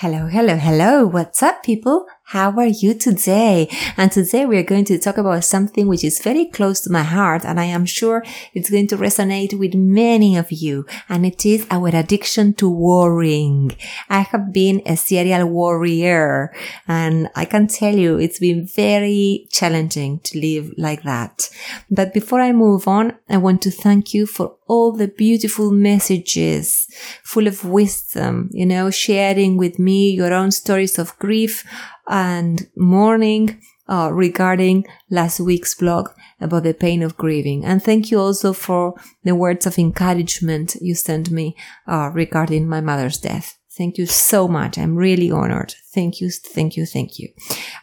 Hello, hello, hello. What's up, people? How are you today? And today we are going to talk about something which is very close to my heart and I am sure it's going to resonate with many of you. And it is our addiction to worrying. I have been a serial warrior and I can tell you it's been very challenging to live like that. But before I move on, I want to thank you for all the beautiful messages full of wisdom, you know, sharing with me your own stories of grief and mourning uh, regarding last week's blog about the pain of grieving. And thank you also for the words of encouragement you sent me uh, regarding my mother's death. Thank you so much. I'm really honored. Thank you, thank you, thank you.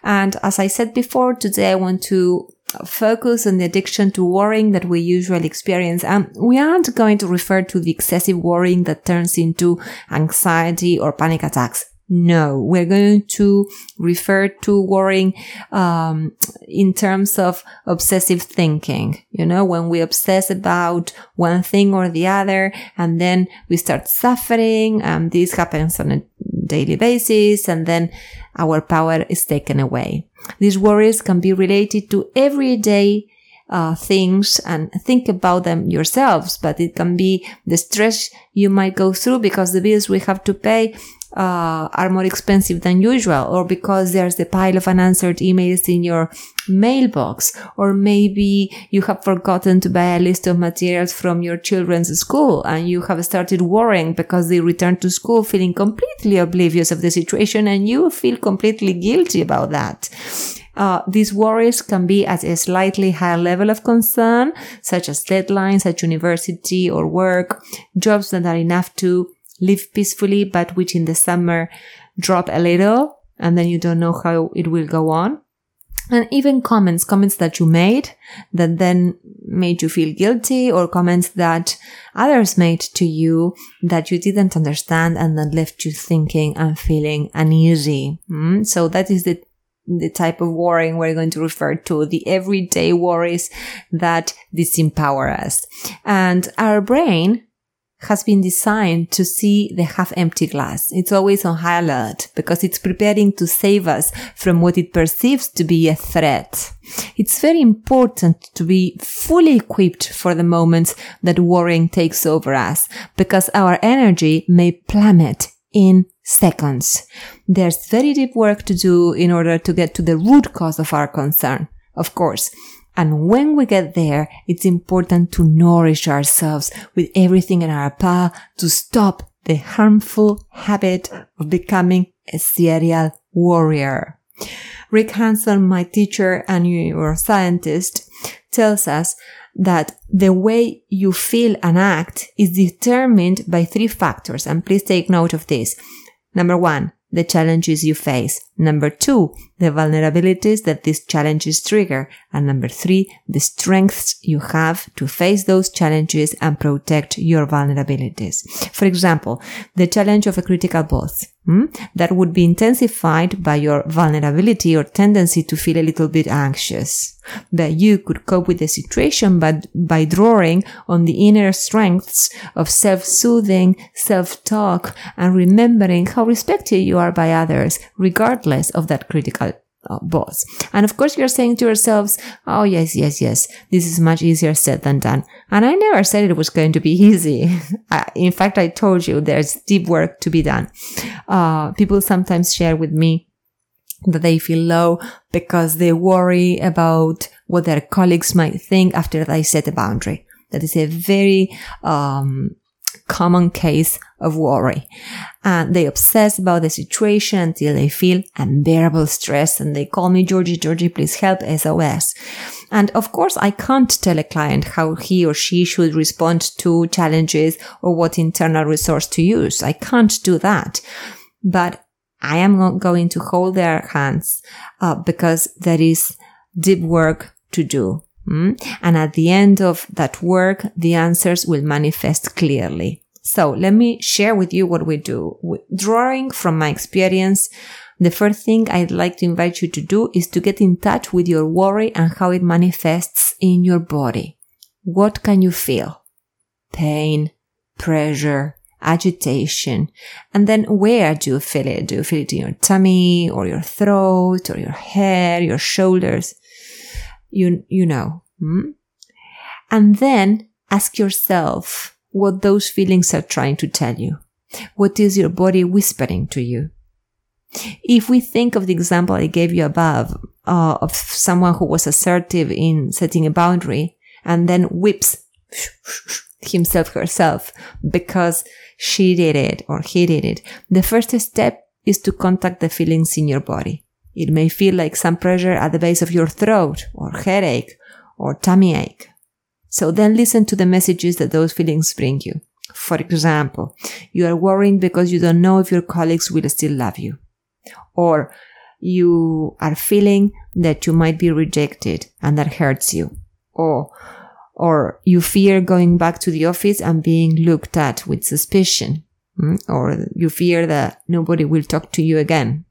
And as I said before, today I want to focus on the addiction to worrying that we usually experience. And we aren't going to refer to the excessive worrying that turns into anxiety or panic attacks. No, we're going to refer to worrying um, in terms of obsessive thinking. You know, when we obsess about one thing or the other, and then we start suffering, and this happens on a daily basis, and then our power is taken away. These worries can be related to everyday uh, things and think about them yourselves, but it can be the stress you might go through because the bills we have to pay uh, are more expensive than usual, or because there's a pile of unanswered emails in your mailbox, or maybe you have forgotten to buy a list of materials from your children's school and you have started worrying because they returned to school feeling completely oblivious of the situation and you feel completely guilty about that. Uh, these worries can be at a slightly higher level of concern, such as deadlines at university or work, jobs that are enough to live peacefully, but which in the summer drop a little and then you don't know how it will go on. And even comments, comments that you made that then made you feel guilty or comments that others made to you that you didn't understand and that left you thinking and feeling uneasy. Mm? So that is the the type of worrying we're going to refer to, the everyday worries that disempower us. And our brain has been designed to see the half empty glass. It's always on high alert because it's preparing to save us from what it perceives to be a threat. It's very important to be fully equipped for the moments that worrying takes over us because our energy may plummet in seconds. There's very deep work to do in order to get to the root cause of our concern. Of course, and when we get there, it's important to nourish ourselves with everything in our power to stop the harmful habit of becoming a serial warrior. Rick Hanson, my teacher and neuroscientist, tells us that the way you feel and act is determined by three factors. And please take note of this. Number one, the challenges you face. Number two, the vulnerabilities that these challenges trigger. And number three, the strengths you have to face those challenges and protect your vulnerabilities. For example, the challenge of a critical boss. Hmm? That would be intensified by your vulnerability or tendency to feel a little bit anxious. That you could cope with the situation but by drawing on the inner strengths of self-soothing, self-talk, and remembering how respected you are by others, regardless of that critical uh, boss. And of course, you're saying to yourselves, Oh, yes, yes, yes. This is much easier said than done. And I never said it was going to be easy. in fact, I told you there's deep work to be done. Uh, people sometimes share with me that they feel low because they worry about what their colleagues might think after they set a boundary. That is a very, um, common case of worry. And they obsess about the situation until they feel unbearable stress and they call me, Georgie, Georgie, please help SOS. And of course, I can't tell a client how he or she should respond to challenges or what internal resource to use. I can't do that. But I am not going to hold their hands uh, because there is deep work to do. Mm? And at the end of that work, the answers will manifest clearly. So let me share with you what we do. Drawing from my experience, the first thing I'd like to invite you to do is to get in touch with your worry and how it manifests in your body. What can you feel? Pain, pressure, agitation. And then where do you feel it? Do you feel it in your tummy or your throat or your hair, your shoulders? You, you know. Hmm? And then ask yourself what those feelings are trying to tell you. What is your body whispering to you? If we think of the example I gave you above uh, of someone who was assertive in setting a boundary and then whips himself herself because she did it or he did it, the first step is to contact the feelings in your body. It may feel like some pressure at the base of your throat or headache or tummy ache. So then listen to the messages that those feelings bring you. For example, you are worrying because you don't know if your colleagues will still love you. Or you are feeling that you might be rejected and that hurts you. Or, or you fear going back to the office and being looked at with suspicion. Mm? Or you fear that nobody will talk to you again.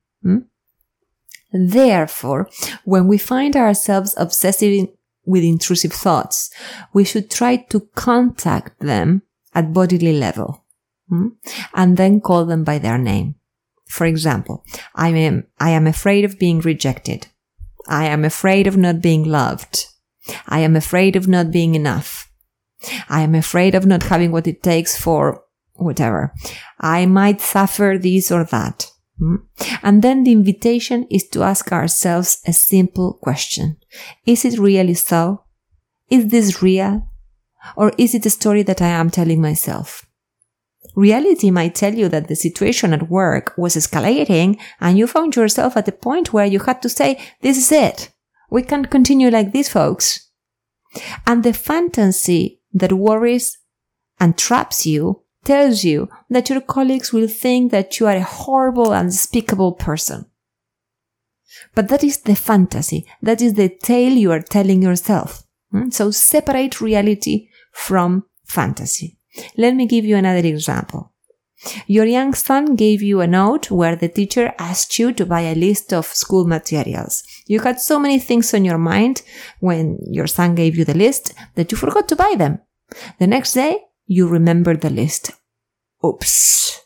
Therefore, when we find ourselves obsessive with intrusive thoughts, we should try to contact them at bodily level hmm? and then call them by their name. For example, I am, I am afraid of being rejected. I am afraid of not being loved. I am afraid of not being enough. I am afraid of not having what it takes for whatever. I might suffer this or that. Hmm? And then the invitation is to ask ourselves a simple question. Is it really so? Is this real? Or is it a story that I am telling myself? Reality might tell you that the situation at work was escalating and you found yourself at the point where you had to say, this is it. We can't continue like this, folks. And the fantasy that worries and traps you tells you that your colleagues will think that you are a horrible, unspeakable person. But that is the fantasy. That is the tale you are telling yourself. Hmm? So separate reality from fantasy. Let me give you another example. Your young son gave you a note where the teacher asked you to buy a list of school materials. You had so many things on your mind when your son gave you the list that you forgot to buy them. The next day, you remembered the list. Oops.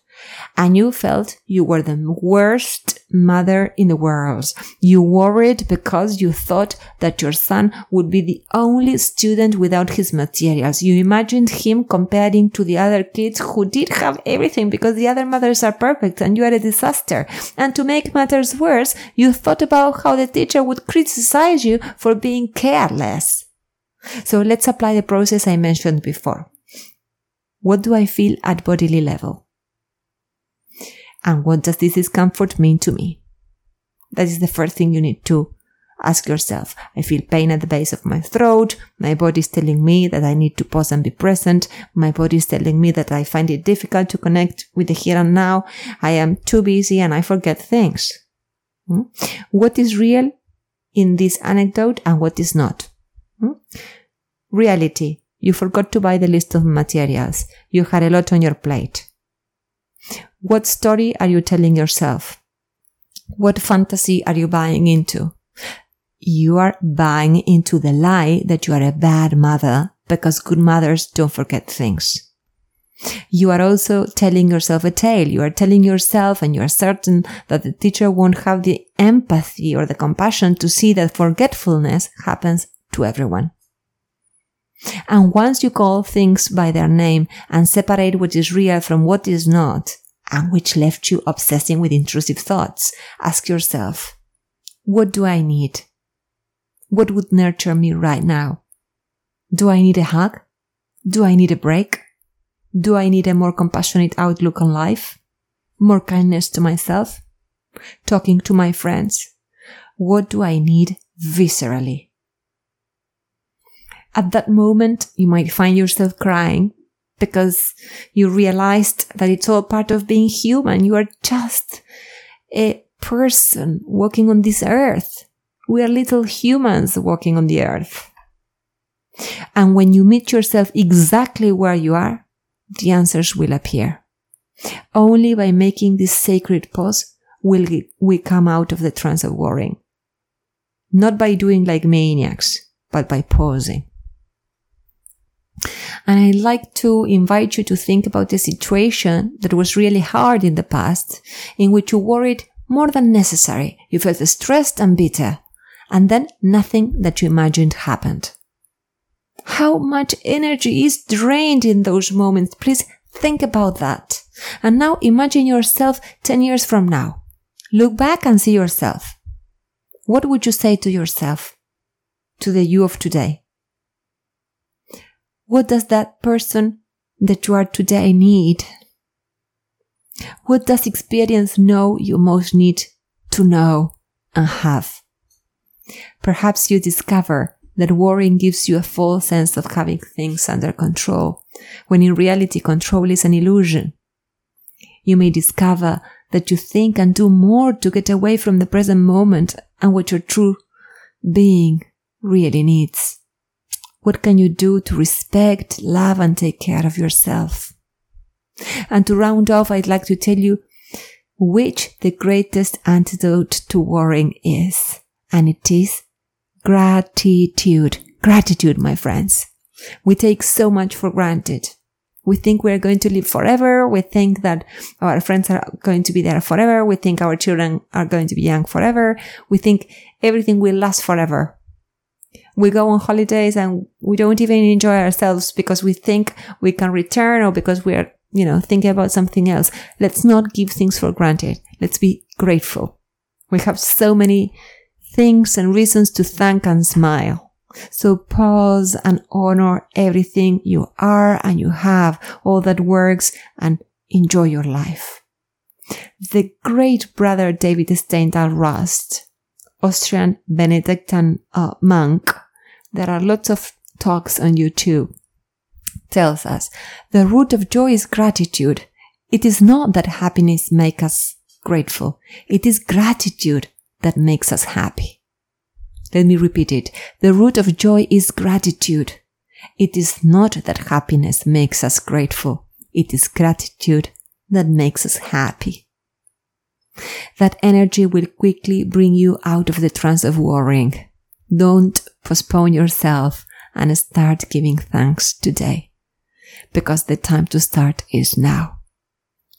And you felt you were the worst mother in the world. You worried because you thought that your son would be the only student without his materials. You imagined him comparing to the other kids who did have everything because the other mothers are perfect and you are a disaster. And to make matters worse, you thought about how the teacher would criticize you for being careless. So let's apply the process I mentioned before. What do I feel at bodily level? And what does this discomfort mean to me? That is the first thing you need to ask yourself. I feel pain at the base of my throat. My body is telling me that I need to pause and be present. My body is telling me that I find it difficult to connect with the here and now. I am too busy and I forget things. Hmm? What is real in this anecdote and what is not? Hmm? Reality. You forgot to buy the list of materials. You had a lot on your plate. What story are you telling yourself? What fantasy are you buying into? You are buying into the lie that you are a bad mother because good mothers don't forget things. You are also telling yourself a tale. You are telling yourself and you are certain that the teacher won't have the empathy or the compassion to see that forgetfulness happens to everyone. And once you call things by their name and separate what is real from what is not, and which left you obsessing with intrusive thoughts, ask yourself, what do I need? What would nurture me right now? Do I need a hug? Do I need a break? Do I need a more compassionate outlook on life? More kindness to myself? Talking to my friends? What do I need viscerally? At that moment, you might find yourself crying because you realized that it's all part of being human. You are just a person walking on this earth. We are little humans walking on the earth. And when you meet yourself exactly where you are, the answers will appear. Only by making this sacred pause will we come out of the trance of worrying. Not by doing like maniacs, but by pausing. And I'd like to invite you to think about a situation that was really hard in the past, in which you worried more than necessary. You felt stressed and bitter, and then nothing that you imagined happened. How much energy is drained in those moments? Please think about that. And now imagine yourself 10 years from now. Look back and see yourself. What would you say to yourself? To the you of today? What does that person that you are today need? What does experience know you most need to know and have? Perhaps you discover that worrying gives you a false sense of having things under control, when in reality control is an illusion. You may discover that you think and do more to get away from the present moment and what your true being really needs. What can you do to respect, love, and take care of yourself? And to round off, I'd like to tell you which the greatest antidote to worrying is. And it is gratitude. Gratitude, my friends. We take so much for granted. We think we're going to live forever. We think that our friends are going to be there forever. We think our children are going to be young forever. We think everything will last forever. We go on holidays and we don't even enjoy ourselves because we think we can return or because we are, you know, thinking about something else. Let's not give things for granted. Let's be grateful. We have so many things and reasons to thank and smile. So pause and honor everything you are and you have, all that works and enjoy your life. The great brother David Steindl Rast, Austrian Benedictine uh, monk, there are lots of talks on YouTube, tells us the root of joy is gratitude. It is not that happiness makes us grateful. It is gratitude that makes us happy. Let me repeat it. The root of joy is gratitude. It is not that happiness makes us grateful. It is gratitude that makes us happy. That energy will quickly bring you out of the trance of worrying. Don't postpone yourself and start giving thanks today. Because the time to start is now.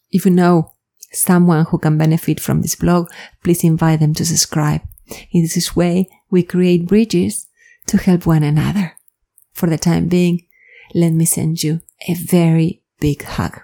If you know someone who can benefit from this blog, please invite them to subscribe. In this way, we create bridges to help one another. For the time being, let me send you a very big hug.